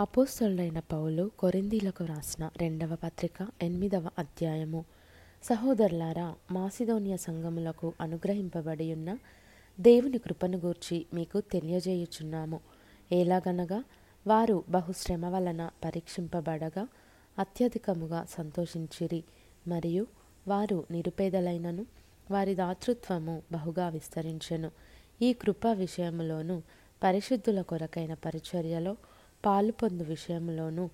అపోస్తలుడైన పౌలు కొరిందీలకు రాసిన రెండవ పత్రిక ఎనిమిదవ అధ్యాయము. సహోదరులారా మాసిదోనియ సంఘములకు అనుగ్రహింపబడి ఉన్న దేవుని కృపను గూర్చి మీకు తెలియజేయుచున్నాము. ఎలాగనగా వారు బహుశ్రమ వలన పరీక్షింపబడగా అత్యధికముగా సంతోషించిరి మరియు వారు నిరుపేదలైనను వారి దాతృత్వము బహుగా విస్తరించెను. ఈ కృప విషయములోను పరిశుద్ధుల కొరకైన పరిచర్యలో పాలు పొందు విషయంలోనూ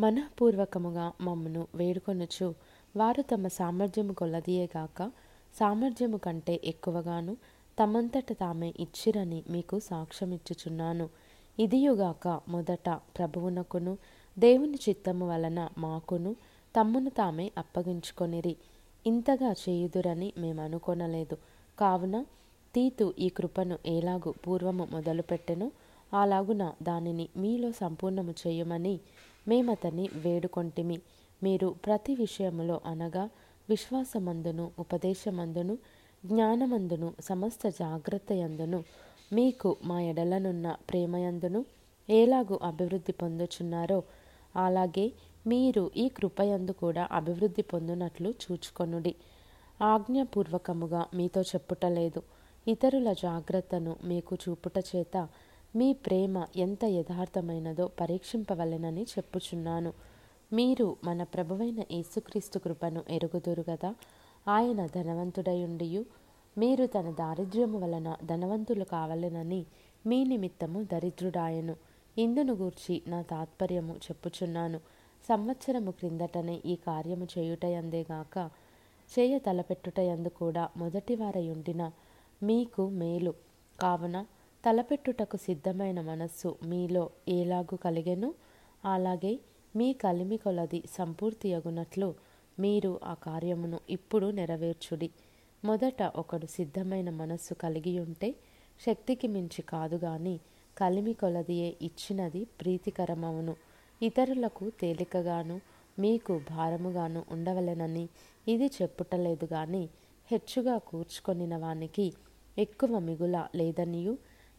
మనఃపూర్వకముగా మమ్మను వేడుకొనుచు వారు తమ సామర్థ్యము కొలదియేగాక సామర్థ్యము కంటే ఎక్కువగాను తమంతట తామే ఇచ్చిరని మీకు సాక్ష్యమిచ్చుచున్నాను. ఇదియుగాక మొదట ప్రభువునకును దేవుని చిత్తము వలన మాకును తమ్మును తామే అప్పగించుకొనిరి. ఇంతగా చేయుదురని మేము అనుకొనలేదు కావున తీతు ఈ కృపను ఎలాగు పూర్వము మొదలుపెట్టెను? అలాగున దానిని మీలో సంపూర్ణము చేయమని మేమతని వేడుకొంటిమి. మీరు ప్రతి విషయములో అనగా విశ్వాసమందును ఉపదేశమందును జ్ఞానమందును సమస్త జాగ్రత్త యందును మీకు మా ఎడలనున్న ప్రేమయందును ఎలాగూ అభివృద్ధి పొందుచున్నారో అలాగే మీరు ఈ కృపయందు కూడా అభివృద్ధి పొందునట్లు చూచుకొనుడి. ఆజ్ఞాపూర్వకముగా మీతో చెప్పుటలేదు. ఇతరుల జాగ్రత్తను మీకు చూపుట చేత మీ ప్రేమ ఎంత యథార్థమైనదో పరీక్షింపవలెనని చెప్పుచున్నాను. మీరు మన ప్రభువైన యేసుక్రీస్తు కృపను ఎరుగుదురు కదా ఆయన ధనవంతుడయుండియు. మీరు తన దారిద్ర్యము వలన ధనవంతులు కావలెనని మీ నిమిత్తము దరిద్రుడాయను. ఇందును గూర్చి నా తాత్పర్యము చెప్పుచున్నాను. సంవత్సరము క్రిందటనే ఈ కార్యము చేయుటయందేగాక చేయ తలపెట్టుటయందు కూడా మొదటివారయుండిన మీకు మేలు. కావున తలపెట్టుటకు సిద్ధమైన మనస్సు మీలో ఏలాగు కలిగెను? అలాగే మీ కలిమి కొలది సంపూర్తియగునట్లు మీరు ఆ కార్యమును ఇప్పుడు నెరవేర్చుడి. మొదట ఒకడు సిద్ధమైన మనస్సు కలిగి ఉంటే శక్తికి మించి కాదు గాని కలిమి కొలదియే ఇచ్చినది ప్రీతికరమవును ఇతరులకు తేలికగాను మీకు భారముగాను ఉండవలెనని ఇది చెప్పుటలేదు గాని హెచ్చుగా కూర్చుకొనిన వానికి ఎక్కువ మిగుల లేదనియు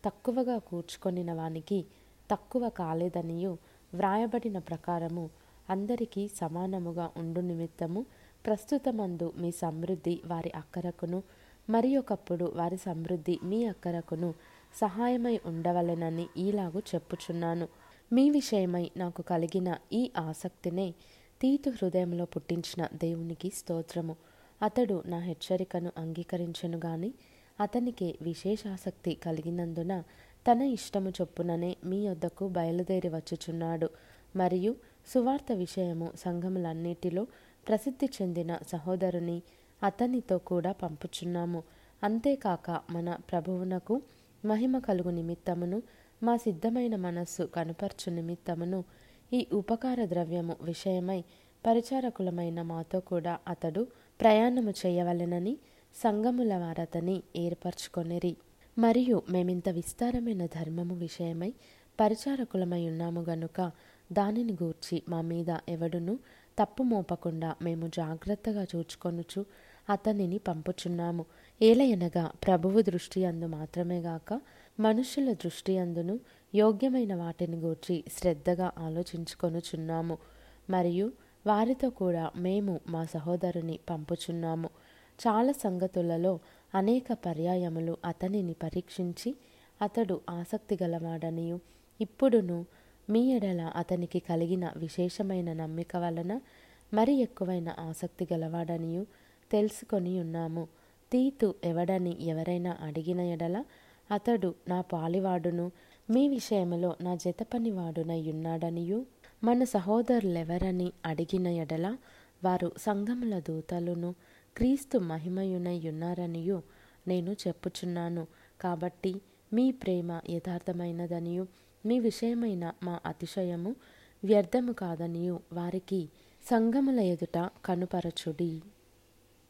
తక్కువగా కూర్చుకొనిన వానికి తక్కువ కాలేదనియు వ్రాయబడిన ప్రకారము అందరికీ సమానముగా ఉండు నిమిత్తము ప్రస్తుతమందు మీ సమృద్ధి వారి అక్కరకును మరి ఒకప్పుడు వారి సమృద్ధి మీ అక్కరకును సహాయమై ఉండవలెనని ఈలాగు చెప్పుచున్నాను. మీ విషయమై నాకు కలిగిన ఈ ఆసక్తినే తీతు హృదయంలో పుట్టించిన దేవునికి స్తోత్రము. అతడు నా హెచ్చరికను అంగీకరించను గాని అతనికి విశేష ఆసక్తి కలిగినందున తన ఇష్టము చొప్పుననే మీ వద్దకు బయలుదేరి వచ్చుచున్నాడు. మరియు సువార్త విషయము సంఘములన్నిటిలో ప్రసిద్ధి చెందిన సహోదరుని అతనితో కూడా పంపుచున్నాము. అంతేకాక మన ప్రభువునకు మహిమ కలుగు నిమిత్తమును మా సిద్ధమైన మనస్సు కనుపర్చు నిమిత్తమును ఈ ఉపకార ద్రవ్యము విషయమై పరిచారకులమైన మాతో కూడా అతడు ప్రయాణము చేయవలెనని సంఘముల వారతని ఏర్పరచుకొనిరి. మరియు మేమింత విస్తారమైన ధర్మము విషయమై పరిచారకులమై ఉన్నాము గనుక దానిని గూర్చి మా మీద ఎవడును తప్పు మోపకుండా మేము జాగ్రత్తగా చూచుకొనుచు అతనిని పంపుచున్నాము. ఏలయనగా ప్రభువు దృష్టి అందు మాత్రమే గాక మనుషుల దృష్టి అందును యోగ్యమైన వాటిని గూర్చి శ్రద్ధగా ఆలోచించుకొనుచున్నాము. మరియు వారితో కూడా మేము మా సహోదరుని పంపుచున్నాము. చాలా సంగతులలో అనేక పర్యాయములు అతనిని పరీక్షించి అతడు ఆసక్తి గలవాడనియు. ఇప్పుడును మీ ఎడల అతనికి కలిగిన విశేషమైన నమ్మిక వలన మరి ఎక్కువైన ఆసక్తి గలవాడనియు తెలుసుకొని ఉన్నాము. తీతు ఎవడని ఎవరైనా అడిగిన ఎడల అతడు నా పాలివాడును మీ విషయంలో నా జతపనివాడునయ్యున్నాడనియు. మన సహోదరులెవరని అడిగిన ఎడల వారు సంఘముల దూతలును క్రీస్తు మహిమయునయున్నారనియు నేను చెప్పుచున్నాను. కాబట్టి మీ ప్రేమ యథార్థమైనదనియు మీ విషయమైన మా అతిశయము వ్యర్థము కాదనియు. వారికి సంగముల ఎదుట కనుపరచుడి.